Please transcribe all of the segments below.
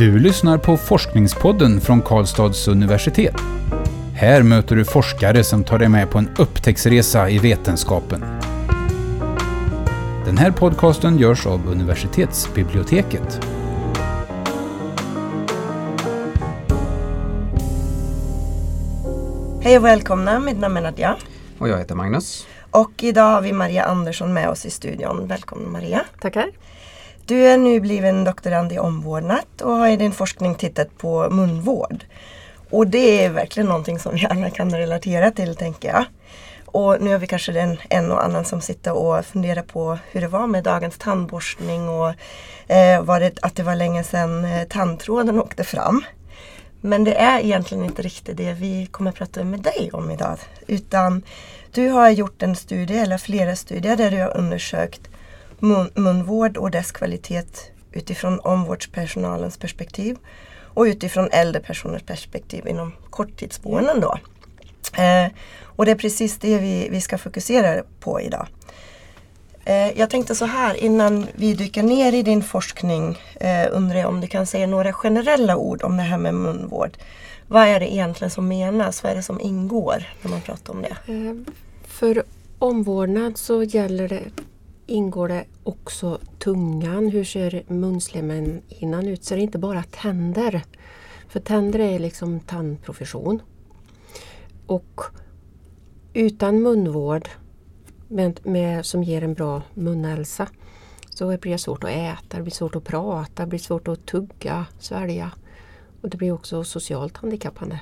Du lyssnar på Forskningspodden från Karlstads universitet. Här möter du forskare som tar dig med på en upptäcktsresa i vetenskapen. Den här podcasten görs av universitetsbiblioteket. Hej och välkomna, mitt namn är Nadja. Och jag heter Magnus. Och idag har vi Maria Andersson med oss i studion. Välkommen Maria. Tackar. Du är nybliven doktorand i omvårdnad och har i din forskning tittat på munvård. Och det är verkligen någonting som vi alla kan relatera till tänker jag. Och nu har vi kanske den en och annan som sitter och funderar på hur det var med dagens tandborstning och eh, var det, att det var länge sedan eh, tandtråden åkte fram. Men det är egentligen inte riktigt det vi kommer att prata med dig om idag. Utan du har gjort en studie, eller flera studier, där du har undersökt mun munvård och dess kvalitet utifrån omvårdspersonalens perspektiv och utifrån äldre personers perspektiv inom korttidsboenden. Då. Eh, och det är precis det vi, vi ska fokusera på idag. Eh, jag tänkte så här innan vi dyker ner i din forskning eh, undrar jag om du kan säga några generella ord om det här med munvård. Vad är det egentligen som menas? Vad är det som ingår när man pratar om det? Eh, för omvårdnad så gäller det, ingår det också tungan. Hur ser munslemhinnan ut? Så det är inte bara tänder. För tänder är liksom tandprofession. Och utan munvård med, med, som ger en bra munhälsa så blir det svårt att äta, det blir svårt att prata, det blir svårt att tugga, svälja. Och det blir också socialt handikappande.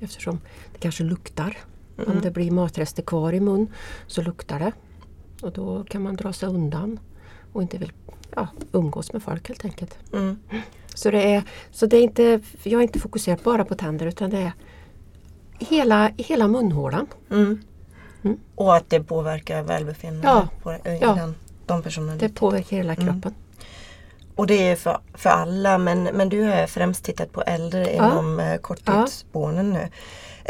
Eftersom det kanske luktar. Mm. Om det blir matrester kvar i mun så luktar det. Och då kan man dra sig undan och inte vill ja, umgås med folk helt enkelt. Mm. Så, det är, så det är inte, jag är inte fokuserad bara på tänder utan det är hela, hela munhålan. Mm. Mm. Och att det påverkar välbefinnandet ja. på ja. den, de personerna. Det påverkar hela mm. kroppen. Och det är för, för alla men, men du har främst tittat på äldre ja. inom eh, korttidsboenden nu.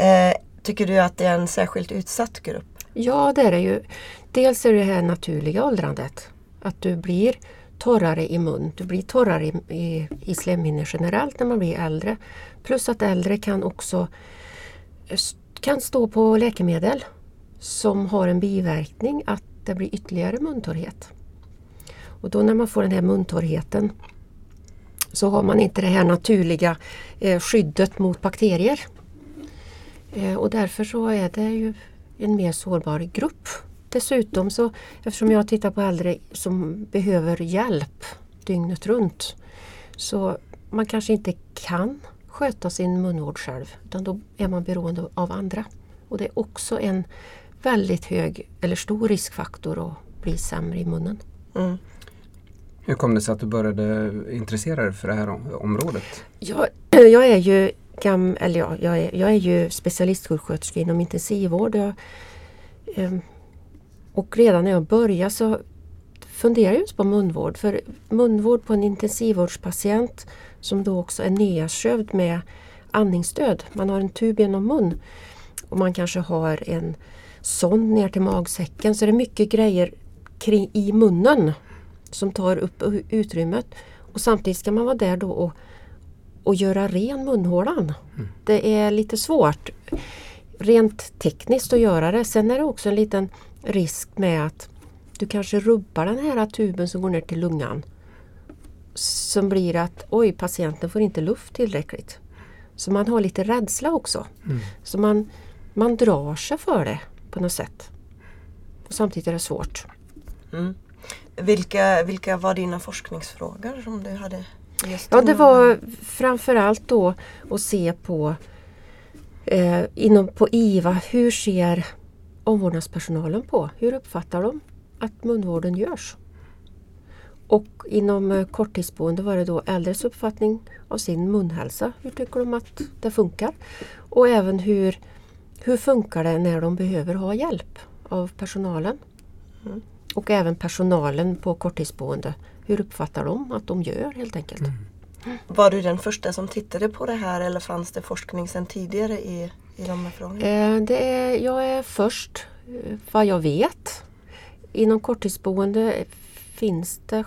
Eh, tycker du att det är en särskilt utsatt grupp? Ja det är det ju. Dels är det här naturliga åldrandet. Att du blir torrare i mun, du blir torrare i, i, i slemhinnor generellt när man blir äldre. Plus att äldre kan också kan stå på läkemedel som har en biverkning att det blir ytterligare muntorrhet. Och då när man får den här muntorrheten så har man inte det här naturliga eh, skyddet mot bakterier. Eh, och därför så är det ju en mer sårbar grupp. Dessutom så eftersom jag tittar på äldre som behöver hjälp dygnet runt så man kanske inte kan sköta sin munvård själv utan då är man beroende av andra. Och det är också en väldigt hög eller stor riskfaktor att bli sämre i munnen. Mm. Hur kom det sig att du började intressera dig för det här området? Jag, jag är ju gam, eller ja, jag, är, jag är ju specialistsjuksköterska inom intensivvård. Jag, eh, och redan när jag började så funderade jag just på munvård. För munvård på en intensivvårdspatient som då också är nedsövd med andningsstöd. Man har en tub genom mun och man kanske har en sond ner till magsäcken. Så det är mycket grejer kring, i munnen som tar upp utrymmet. Och samtidigt ska man vara där då och, och göra ren munhålan. Mm. Det är lite svårt rent tekniskt att göra det. Sen är det också en liten risk med att du kanske rubbar den här tuben som går ner till lungan. Som blir att oj, patienten får inte luft tillräckligt. Så man har lite rädsla också. Mm. Så man, man drar sig för det på något sätt. Och samtidigt är det svårt. Mm. Vilka, vilka var dina forskningsfrågor som du hade? Ja det var framförallt då att se på eh, inom på IVA, hur ser omvårdnadspersonalen på? Hur uppfattar de att munvården görs? Och inom eh, korttidsboende var det då äldres uppfattning av sin munhälsa. Hur tycker de att det funkar? Och även hur hur funkar det när de behöver ha hjälp av personalen? Mm. Och även personalen på korttidsboende. Hur uppfattar de att de gör helt enkelt? Mm. Var du den första som tittade på det här eller fanns det forskning sedan tidigare i, i de här frågorna? Eh, det är, jag är först eh, vad jag vet. Inom korttidsboende finns det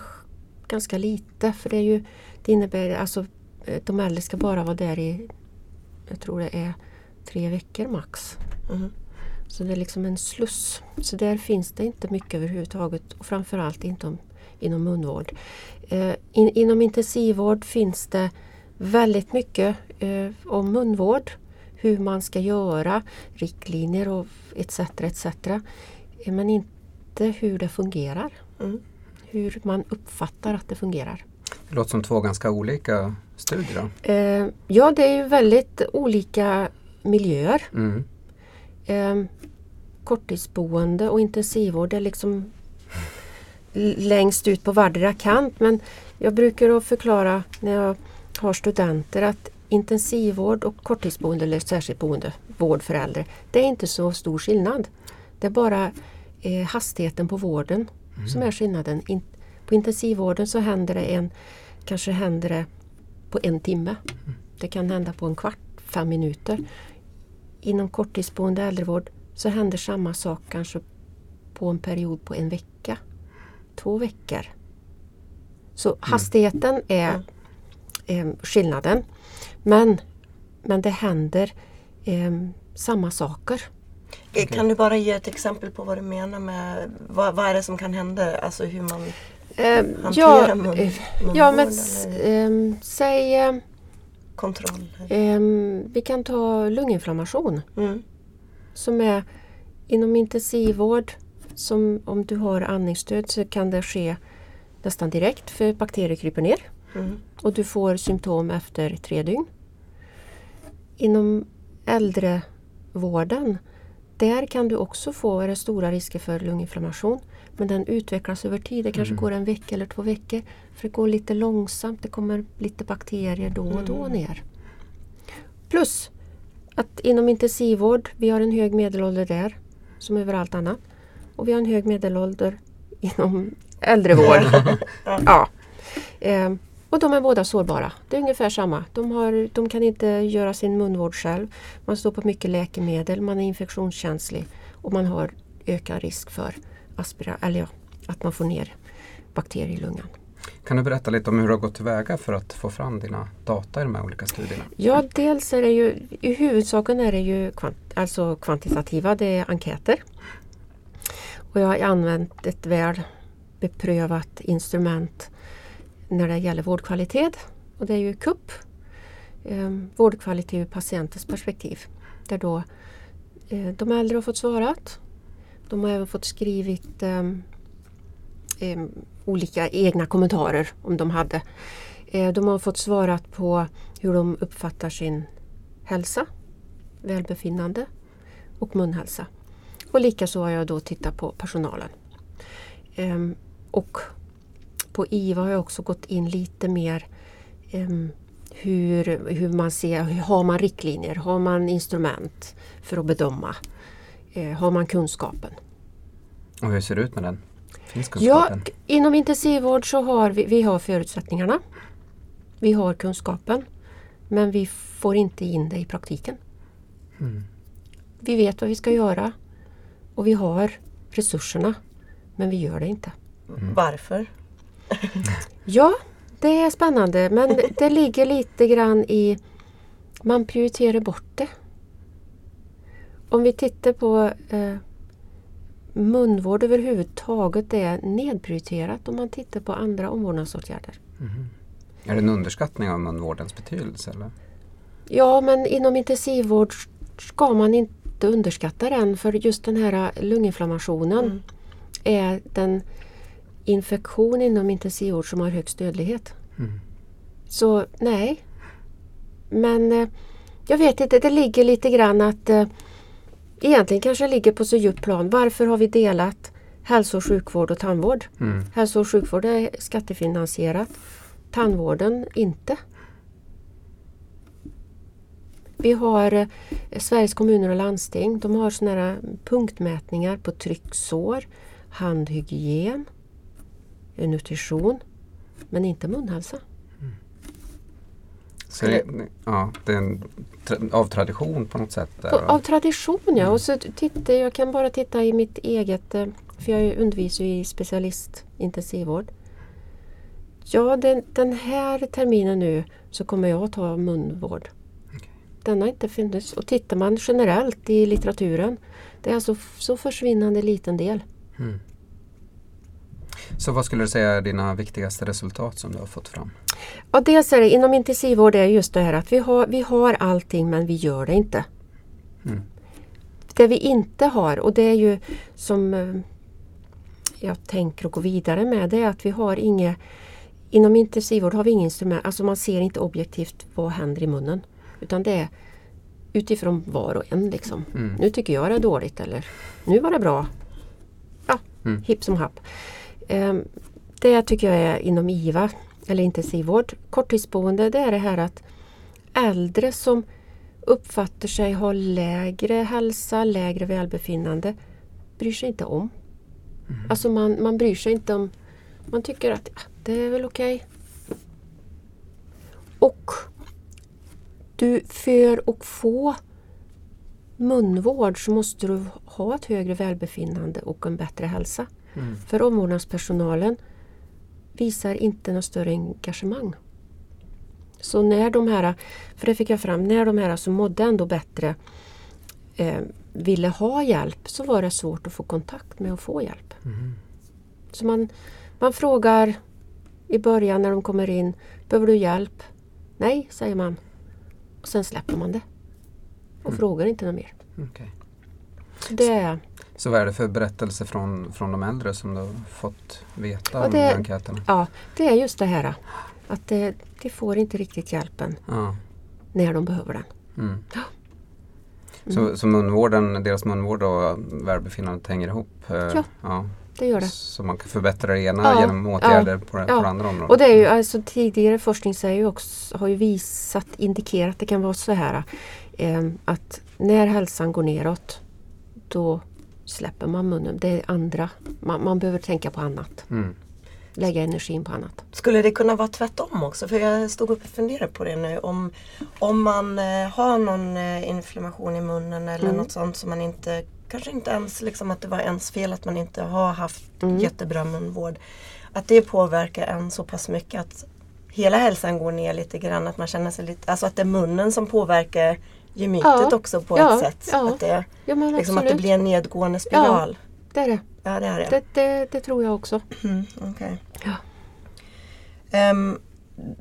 ganska lite för det, är ju, det innebär alltså eh, de äldre ska bara vara där i, jag tror det är tre veckor max. Mhm. Så det är liksom en sluss. Så där finns det inte mycket överhuvudtaget och framförallt inte om, inom munvård. Eh, in, inom intensivvård finns det väldigt mycket eh, om munvård. Hur man ska göra, riktlinjer och etc. etc. Eh, men inte hur det fungerar. Mm. Hur man uppfattar att det fungerar. Det låter som två ganska olika studier. Eh, ja, det är ju väldigt olika miljöer. Mm. Eh, korttidsboende och intensivvård är liksom längst ut på vardera kant. Men jag brukar förklara när jag har studenter att intensivvård och korttidsboende eller särskilt boende, vård för äldre, det är inte så stor skillnad. Det är bara eh, hastigheten på vården som är skillnaden. In, på intensivvården så händer det en, kanske händer det på en timme. Det kan hända på en kvart, fem minuter. Inom korttidsboende äldrevård så händer samma sak kanske på en period på en vecka, två veckor. Så hastigheten är eh, skillnaden. Men, men det händer eh, samma saker. Eh, Kan du bara ge ett exempel på vad du menar med vad, vad är det som kan hända? Alltså hur man Eh, hanterar ja, mun, eh, ja, men ehm, säg eh, kontroll. ehm, vi kan ta lunginflammation Mm. som är inom intensivvård. Som om du har andningsstöd så kan det ske nästan direkt för bakterier kryper ner Mm. och du får symptom efter tre dygn. Inom äldrevården där kan du också få är stora risker för lunginflammation. Men den utvecklas över tid. Det kanske går en vecka eller två veckor. För det går lite långsamt. Det kommer lite bakterier då och då ner. Plus att inom intensivvård, vi har en hög medelålder där som överallt annat. Och vi har en hög medelålder inom äldrevård. ja. Ehm, och de är båda sårbara. Det är ungefär samma. De, har, de kan inte göra sin munvård själv. Man står på mycket läkemedel, man är infektionskänslig och man har ökad risk för aspira, eller ja, att man får ner bakterier i lungan. Kan du berätta lite om hur du har gått tillväga för att få fram dina data i de här olika studierna? Ja, dels är det ju i huvudsaken är det ju kvant, alltså kvantitativa, det är enkäter. Och jag har använt ett väl beprövat instrument när det gäller vårdkvalitet och det är ju CUP, eh, vårdkvalitet ur patientens perspektiv. Där då eh, de äldre har fått svarat. De har även fått skrivit eh, eh, olika egna kommentarer om de hade. Eh, de har fått svarat på hur de uppfattar sin hälsa, välbefinnande och munhälsa. Och likaså har jag då tittat på personalen. Ehm, och på IVA har jag också gått in lite mer ehm, hur, hur man ser, har man riktlinjer, har man instrument för att bedöma? Eh, har man kunskapen? Och hur ser det ut med den? Finns Ja, kunskapen? k- inom intensivvård så har vi, vi har förutsättningarna. Vi har kunskapen. Men vi får inte in det i praktiken. Mm. Vi vet vad vi ska göra och vi har resurserna. Men vi gör det inte. Varför? Ja, det är spännande men det ligger lite grann i man prioriterar bort det. Om vi tittar på eh, munvård överhuvudtaget är nedprioriterat om man tittar på andra omvårdnadsåtgärder. Är det en underskattning av munvårdens betydelse? Eller? Ja, men inom intensivvård ska man inte underskatta den för just den här lunginflammationen Mm. är den infektion inom intensivvård som har högst dödlighet. Mm. Så nej. Men eh, jag vet inte, det ligger lite grann att eh, egentligen kanske ligger på så djupt plan. Varför har vi delat hälso och sjukvård och tandvård? Mm. Hälso och sjukvård är skattefinansierat. Tandvården inte. Vi har eh, Sveriges kommuner och landsting. De har såna här punktmätningar på trycksår, handhygien, eh, nutrition. Men inte munhälsa. Så det, ja, det är en, av tradition på något sätt? På, av tradition ja. Och så tittar, jag kan bara titta i mitt eget, eh, för jag undervisar ju i specialist intensivvård. Ja, den, den här terminen nu så kommer jag att ta munvård. Den har inte funnits. Och tittar man generellt i litteraturen, det är alltså så försvinnande liten del. Mm. Så vad skulle du säga är dina viktigaste resultat som du har fått fram? Ja, dels är det inom intensivvård är just det här att vi har, vi har allting men vi gör det inte. Mm. Det vi inte har och det är ju som eh, jag tänker att gå vidare med det är att vi har inget Inom intensivvård har vi inga instrument, alltså man ser inte objektivt vad händer i munnen. Utan det är utifrån var och en liksom. Mm. Nu tycker jag det är dåligt eller nu var det bra. Ja, Mm. hipp som happ. Ehm, det tycker jag är inom IVA eller intensivvård. Korttidsboende det är det här att äldre som uppfattar sig ha lägre hälsa, lägre välbefinnande bryr sig inte om. Alltså man, man bryr sig inte om Man tycker att ja, det är väl okej. Och du för att få munvård så måste du ha ett högre välbefinnande och en bättre hälsa. Mm. För omvårdnadspersonalen visar inte något större engagemang. Så när de här, för det fick jag fram, när de här som mådde ändå bättre eh, ville ha hjälp så var det svårt att få kontakt med att få hjälp. Mm. Så man, man frågar i början när de kommer in, behöver du hjälp? Nej, säger man. Och sen släpper man det. Och Mm. frågar inte något mer. Så det Så vad är det för berättelser från, från de äldre som du fått veta Ja, om det- enkäterna? ja, det är just det här att det, de får inte riktigt hjälpen Ja. när de behöver den. Mm. Ja. Så, så munvården, deras munvård och välbefinnandet hänger ihop? eh, Ja. Ja. Det gör det. Så man kan förbättra det ena Ja, genom åtgärder på, det, ja. på det andra området? Och det är ju alltså tidigare forskning säger ju också, har ju visat, indikerat att det kan vara så här eh, att när hälsan går neråt då släpper man munnen. Det är andra, man, man behöver tänka på annat. Mm. Lägga energin på annat. Skulle det kunna vara tvärtom också? För jag stod upp och funderade på det nu. Om, om man eh, har någon eh, inflammation i munnen eller Mm. något sånt som man inte Kanske inte ens liksom att det var ens fel att man inte har haft Mm. jättebra munvård. Att det påverkar en så pass mycket att hela hälsan går ner lite grann. Att man känner sig lite, alltså att det är munnen som påverkar gemytet Ja, också på ja, ett sätt. ja. Att, det, liksom att det blir en nedgående spiral. det är det. Ja, det är det. Det, det. det tror jag också. Mm, okej. Ja. Ehm,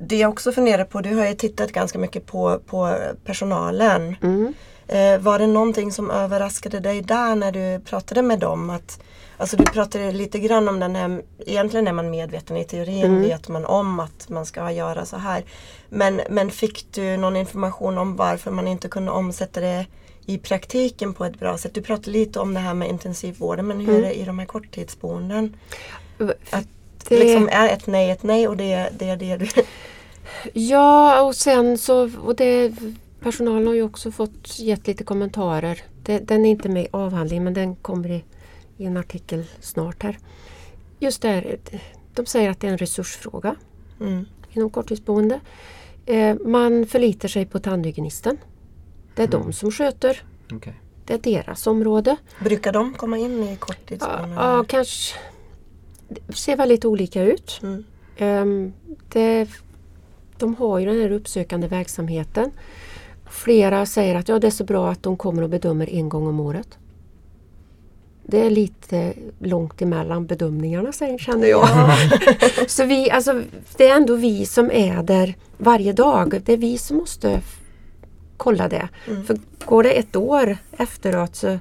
det jag också funderar på, du har ju tittat ganska mycket på, på personalen. Mm. Eh, var det någonting som överraskade dig där när du pratade med dem? Att, alltså du pratade lite grann om den här, egentligen är man medveten i teorin, Mm. vet man om att man ska göra så här. Men, men fick du någon information om varför man inte kunde omsätta det i praktiken på ett bra sätt? Du pratade lite om det här med intensivvården men hur Mm. är det i de här korttidsboenden? Att Det- liksom är ett nej ett nej och det, det är det du... Ja och sen så, och det, personalen har ju också fått gett lite kommentarer. Den är inte med i avhandlingen men den kommer i, i en artikel snart här. Just det här, de säger att det är en resursfråga Mm. inom korttidsboende. Eh, man förlitar sig på tandhygienisten. Det är de som sköter, Okej. det är deras område. Brukar de komma in i Ja, korttidsboenden? ja kanske det ser väldigt olika ut. Mm. Ehm, det, de har ju den här uppsökande verksamheten. Flera säger att ja, det är så bra att de kommer och bedömer en gång om året. Det är lite långt emellan bedömningarna säger, känner jag. så vi, alltså, det är ändå vi som är där varje dag. Det är vi som måste kolla det. Mm. För går det ett år efteråt så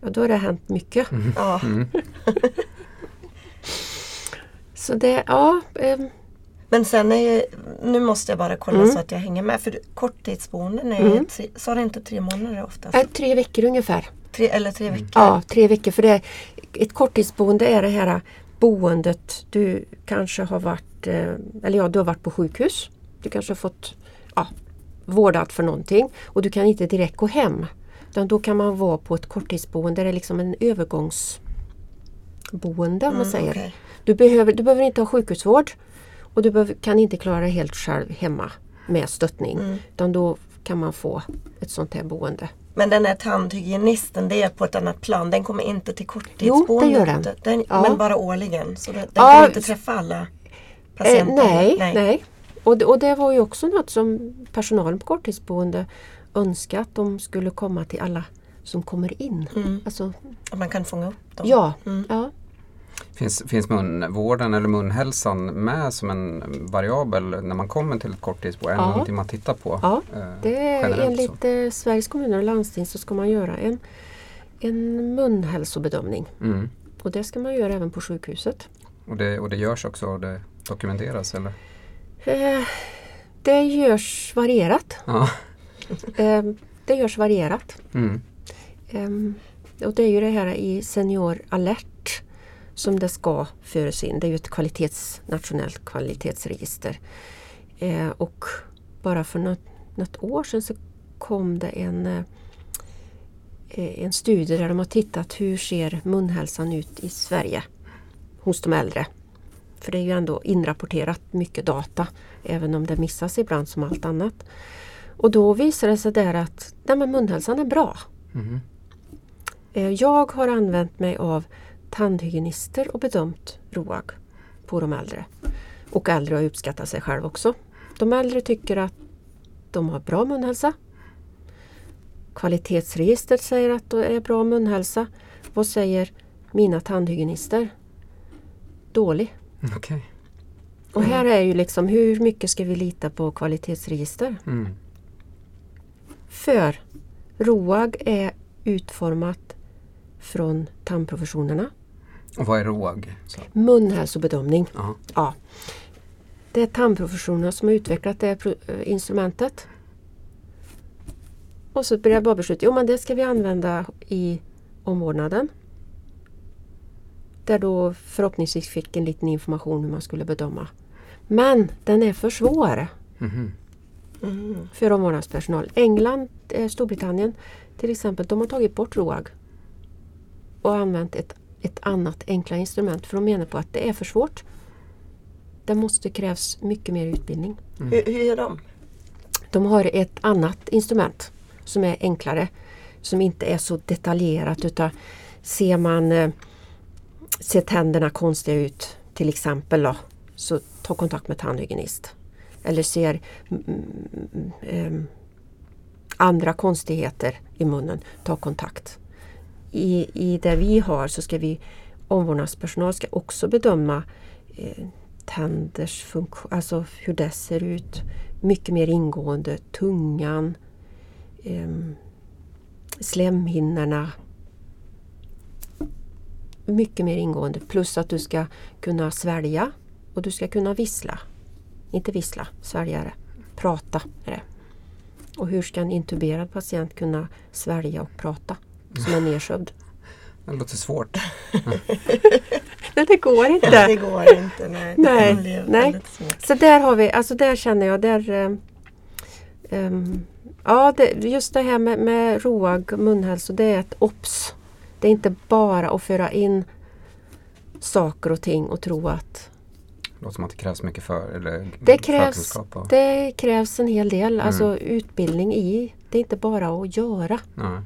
ja, då har det hänt mycket. Ja. Mm. Så det, ja, ehm, Men sen är ju, nu måste jag bara kolla Mm. så att jag hänger med. För korttidsboenden är Mm. tre, sa det inte tre månader oftast? äh, tre veckor ungefär. Tre, eller tre veckor? Ja, tre veckor. För det, ett korttidsboende är det här boendet. Du kanske har varit, eh, eller ja, du har varit på sjukhus. Du kanske har fått ja, vårdat för någonting och du kan inte direkt gå hem. Utan då kan man vara på ett korttidsboende. Det är liksom en övergångsboende om man Mm, säger. okej. Du, behöver, du behöver inte ha sjukhusvård och du kan inte klara helt själv hemma med stöttning. Mm. Utan då kan man få ett sånt här boende. Men den här tandhygienisten, det är på ett annat plan. Den kommer inte till Jo, korttidsboendet. det gör den. Ja. Men bara årligen. Så den, den Ja, kan inte träffa alla Eh, patienter? nej, nej. Och, det, och det var ju också något som personalen på korttidsboende önskade att de skulle komma till alla som kommer in. Mm. Alltså, Att man kan fånga upp dem. ja, Mm. ja, Finns, finns munvården eller munhälsan med som en variabel när man kommer till ett korttidsbo? Är det Ja. någonting man tittar på? Ja, eh, det är generellt så? enligt eh, Sveriges kommuner och landsting så ska man göra en, en munhälsobedömning. Mm. Och det ska man göra även på sjukhuset. Och, det, och det görs också och det dokumenteras eller? Eh, det görs varierat. Ja. Eh, det görs varierat. Mm. Ehm, och det är ju det här i Senior alert som det ska föras in. Det är ju ett kvalitets, nationellt kvalitetsregister. Eh, och bara för något, något år sedan så kom det en, eh, en studie där de har tittat hur ser munhälsan ut i Sverige hos de äldre. För det är ju ändå inrapporterat mycket data även om det missas ibland som allt annat. Och då visade det sig där att nej, munhälsan är bra. Eh, Jag har använt mig av tandhygienister och bedömt ROAG på de äldre. Och äldre har uppskattat sig själv också. De äldre tycker att de har bra munhälsa. Kvalitetsregistret säger att det är bra munhälsa. Vad säger mina tandhygienister? Dålig. Okej. Och här är ju liksom hur mycket ska vi lita på kvalitetsregister? Mm. För ROAG är utformat från tandprofessionerna. Och vad är råg? Så. Munhälsobedömning. Ja. Ja. Det är tandprofessionerna som har utvecklat det eh, instrumentet. Och så börjar bara besluta, jo men det ska vi använda i omvårdnaden. Där då förhoppningsvis fick en liten information hur man skulle bedöma. Men den är för svår Mhm. Mm. för omvårdnadspersonal. England, eh, Storbritannien till exempel, de har tagit bort ROAG och använt ett, ett annat enklare instrument för de menar på att det är för svårt. Det måste krävs mycket mer utbildning. Mm. Hur, hur gör de? De har ett annat instrument som är enklare, som inte är så detaljerat utan ser man eh, ser tänderna konstiga ut till exempel då, så ta kontakt med tandhygienist. Eller ser mm, mm, mm, andra konstigheter i munnen, ta kontakt. I, I det vi har så ska vi omvårdnadspersonal ska också bedöma eh, tänders funktion, alltså hur det ser ut. Mycket mer ingående, tungan, eh, slemhinnorna. Mycket mer ingående plus att du ska kunna svälja och du ska kunna vissla. Inte vissla, svälja är det. Prata är det. Och hur ska en intuberad patient kunna svälja och prata som är nedsövd? Det låter svårt. Nej, det går Det inte. går inte. Nej. Nej, Det nej. Så där har vi, alltså där känner jag, där ehm, Ja, det, just det här med, med ROAG munhälso, det är ett OBS. Det är inte bara att föra in saker och ting och tro att Det låter som att det krävs mycket för, eller det krävs, förkunskap och- det krävs en hel del, alltså utbildning i. Det är inte bara att göra. Nej.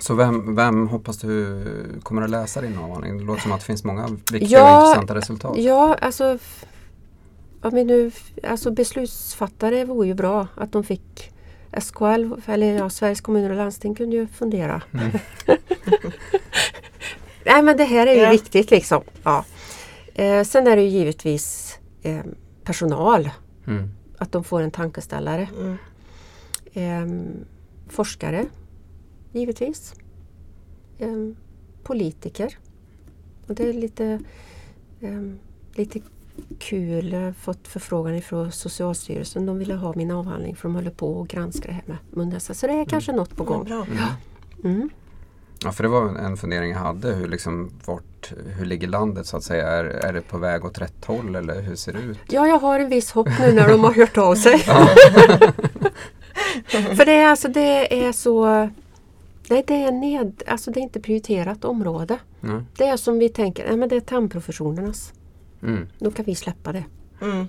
Så vem, vem hoppas du kommer att läsa din avhandling? Det låter som att det finns många viktiga Ja, och intressanta resultat. Ja, alltså, om vi nu, alltså beslutsfattare vore ju bra att de fick SKL, eller ja, Sveriges kommuner och landsting kunde ju fundera. Mm. Nej men det här är ju Ja. viktigt liksom. Ja. Eh, sen är det ju givetvis eh, personal, Mm. att de får en tankeställare. Mm. Eh, forskare, givetvis. Eh, politiker. Och det är lite, eh, lite kul. Jag har fått förfrågan från Socialstyrelsen. De ville ha min avhandling för de håller på och granska det här med munhälsa. Så det är kanske något på Ja, gång. bra. Mm. Ja, för det var en fundering jag hade. Hur, liksom, vart, hur ligger landet så att säga? Är, är det på väg åt rätt håll eller hur ser det ut? Ja, jag har en viss hopp nu när de har hört av sig. För det är alltså det är så Nej, det är, ned, alltså det är inte prioriterat område. Nej. Det är som vi tänker, nej, men det är tandprofessionernas. Mm. Då kan vi släppa det. Mm.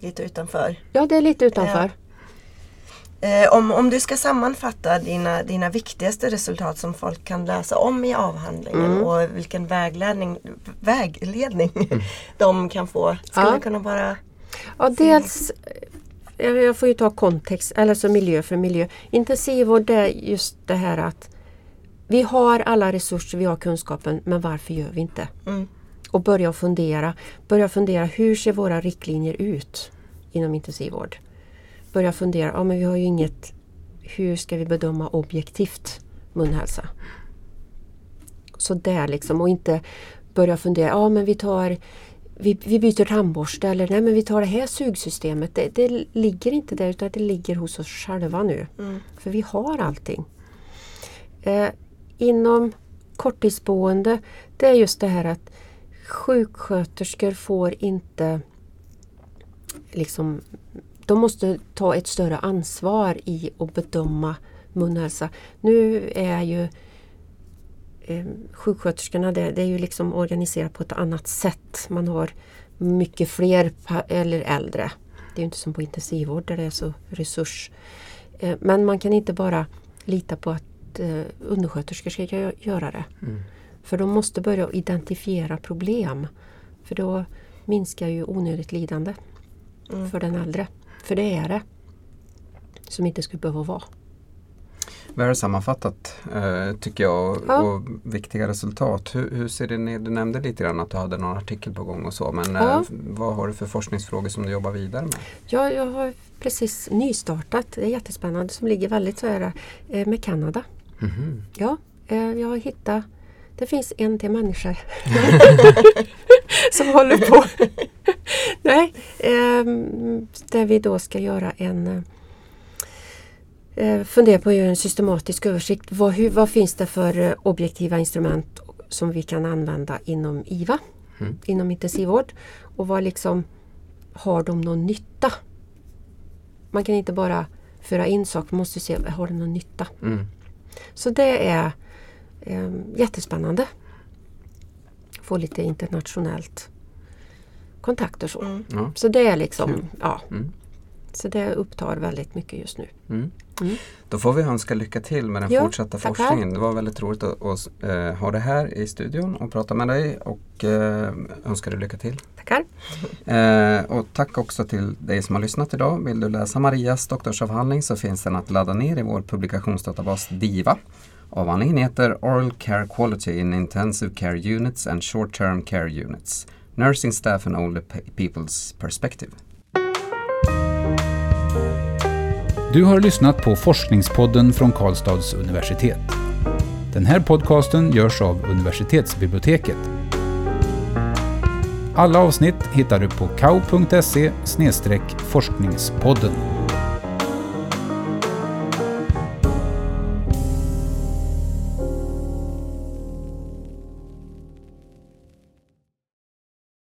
Lite utanför. Ja, det är lite utanför. Eh, om, om du ska sammanfatta dina, dina viktigaste resultat som folk kan läsa om i avhandlingen Mm. och vilken vägledning, vägledning de kan få. Skulle Ja. det kunna vara Ja, dels eh, jag får ju ta kontext, eller så miljö för miljö. Intensivvård det är just det här att vi har alla resurser, vi har kunskapen, men varför gör vi inte? Mm. Och börja fundera. Börja fundera, hur ser våra riktlinjer ut inom intensivvård? Börja fundera, ja men vi har ju inget, hur ska vi bedöma objektivt munhälsa? Så där liksom och inte börja fundera, ja men vi tar vi, vi byter tandborste eller nej men vi tar det här sugsystemet. Det, det ligger inte där utan det ligger hos oss själva nu. Mm. För vi har allting. Eh, inom korttidsboende, det är just det här att sjuksköterskor får inte liksom de måste ta ett större ansvar i att bedöma munhälsa. Nu är ju eh, sjuksköterskorna, det, det är ju liksom organiserat på ett annat sätt. Man har mycket fler eller äldre. Det är ju inte som på intensivvård där det är så resurs. Eh, men man kan inte bara lita på att eh, undersköterskor ska gö- göra det. Mm. För de måste börja identifiera problem. För då minskar ju onödigt lidande Mm. för den äldre. För det är det. Som inte skulle behöva vara. Väl sammanfattat eh, tycker jag och, Ja. och viktiga resultat. Hur, hur ser det ner? Du nämnde lite grann att du hade någon artikel på gång och så men Ja. eh, vad har du för forskningsfrågor som du jobbar vidare med? Jag, jag har precis nystartat, det är jättespännande, som ligger väldigt så här eh, med Kanada. Mhm. Ja, eh, jag har hittat det finns en till människa som håller på. Nej, ehm, där vi då ska göra en eh, fundera på att göra en systematisk översikt. Vad, hur, vad finns det för eh, objektiva instrument som vi kan använda inom IVA, Mm. inom intensivvård och vad liksom har de någon nytta? Man kan inte bara föra in saker, man måste se, har det någon nytta? Mm. Så det är eh, jättespännande. Få lite internationellt kontakt och så. Mm. Så det är liksom, ja. Mm. Så det upptar väldigt mycket just nu. Mm. Då får vi önska lycka till med den Ja, fortsatta tackar. forskningen. Det var väldigt roligt att, att eh, ha det här i studion och prata med dig och eh, önskar dig lycka till. Tackar! Eh, och tack också till dig som har lyssnat idag. Vill du läsa Marias doktorsavhandling så finns den att ladda ner i vår publikationsdatabas DIVA. Avhandlingen heter Oral Care Quality in Intensive Care Units and Short Term Care Units. Nursing Staff and Older Pe- People's Perspective. Du har lyssnat på Forskningspodden från Karlstads universitet. Den här podcasten görs av universitetsbiblioteket. Alla avsnitt hittar du på kau.se forskningspodden.